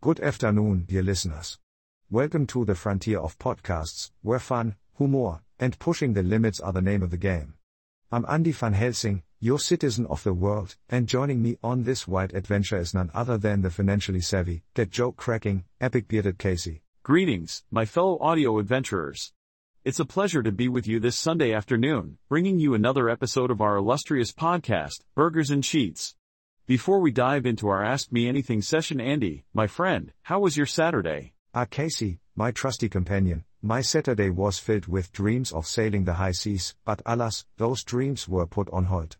Good afternoon, dear listeners. Welcome to the frontier of podcasts, where fun, humor, and pushing the limits are the name of the game. I'm Andy van Helsing, your citizen of the world, and joining me on this wild adventure is none other than the financially savvy, dead joke cracking, epic bearded Casey. Greetings, my fellow audio adventurers. It's a pleasure to be with you this Sunday afternoon, bringing you another episode of our illustrious podcast, Burgers and Sheets. Before we dive into our Ask Me Anything session, Andy, my friend, how was your Saturday? Ah, Casey, my trusty companion, my Saturday was filled with dreams of sailing the high seas, but alas, those dreams were put on hold.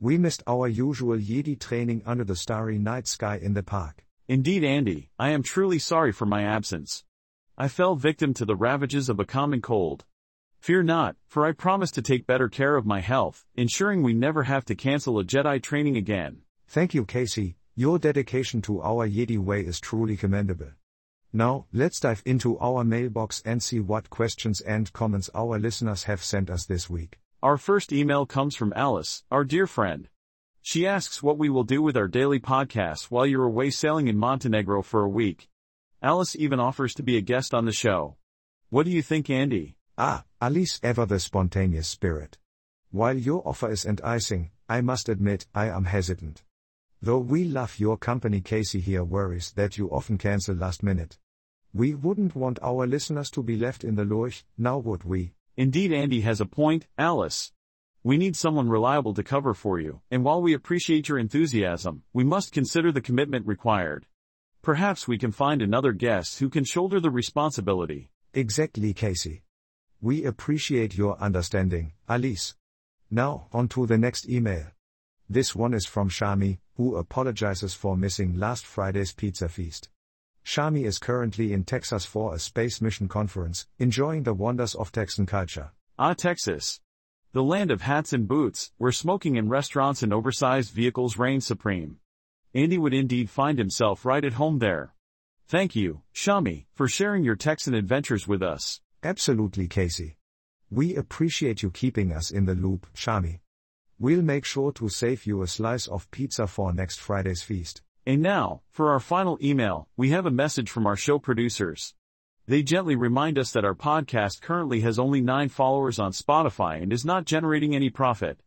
We missed our usual Jedi training under the starry night sky in the park. Indeed, Andy, I am truly sorry for my absence. I fell victim to the ravages of a common cold. Fear not, for I promise to take better care of my health, ensuring we never have to cancel a Jedi training again. Thank you, Casey. Your dedication to our Jedi way is truly commendable. Now, let's dive into our mailbox and see what questions and comments our listeners have sent us this week. Our first email comes from Alice, our dear friend. She asks what we will do with our daily podcast while you're away sailing in Montenegro for a week. Alice even offers to be a guest on the show. What do you think, Andy? Ah, Alice ever the spontaneous spirit. While your offer is enticing, I must admit I am hesitant. Though we love your company, Casey here worries that you often cancel last minute. We wouldn't want our listeners to be left in the lurch, now would we? Indeed, Andy has a point, Alice. We need someone reliable to cover for you, and while we appreciate your enthusiasm, we must consider the commitment required. Perhaps we can find another guest who can shoulder the responsibility. Exactly, Casey. We appreciate your understanding, Alice. Now, on to the next email. This one is from Shami, who apologizes for missing last Friday's pizza feast. Shami is currently in Texas for a space mission conference, enjoying the wonders of Texan culture. Ah, Texas. The land of hats and boots, where smoking in restaurants and oversized vehicles reign supreme. Andy would indeed find himself right at home there. Thank you, Shami, for sharing your Texan adventures with us. Absolutely, Casey. We appreciate you keeping us in the loop, Shami. We'll make sure to save you a slice of pizza for next Friday's feast. And now, for our final email, we have a message from our show producers. They gently remind us that our podcast currently has only 9 followers on Spotify and is not generating any profit.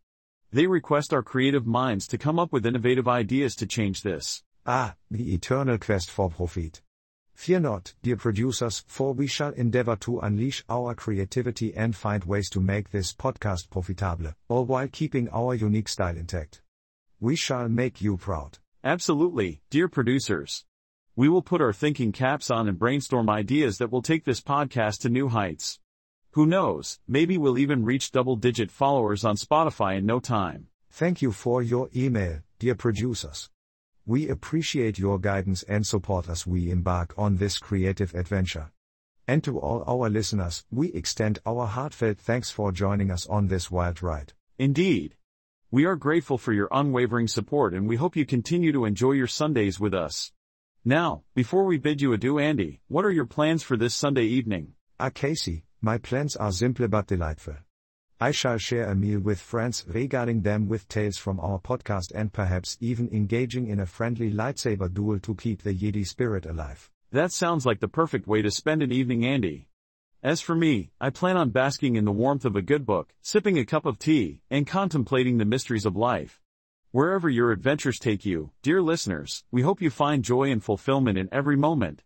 They request our creative minds to come up with innovative ideas to change this. Ah, the eternal quest for profit. Fear not, dear producers, for we shall endeavor to unleash our creativity and find ways to make this podcast profitable, all while keeping our unique style intact. We shall make you proud. Absolutely, dear producers. We will put our thinking caps on and brainstorm ideas that will take this podcast to new heights. Who knows, maybe we'll even reach double digit followers on Spotify in no time. Thank you for your email, dear producers. We appreciate your guidance and support as we embark on this creative adventure. And to all our listeners, we extend our heartfelt thanks for joining us on this wild ride. Indeed. We are grateful for your unwavering support and we hope you continue to enjoy your Sundays with us. Now, before we bid you adieu, Andy, what are your plans for this Sunday evening? Ah, Casey, my plans are simple but delightful. I shall share a meal with friends, regarding them with tales from our podcast, and perhaps even engaging in a friendly lightsaber duel to keep the Jedi spirit alive. That sounds like the perfect way to spend an evening, Andy. As for me, I plan on basking in the warmth of a good book, sipping a cup of tea, and contemplating the mysteries of life. Wherever your adventures take you, dear listeners, we hope you find joy and fulfillment in every moment.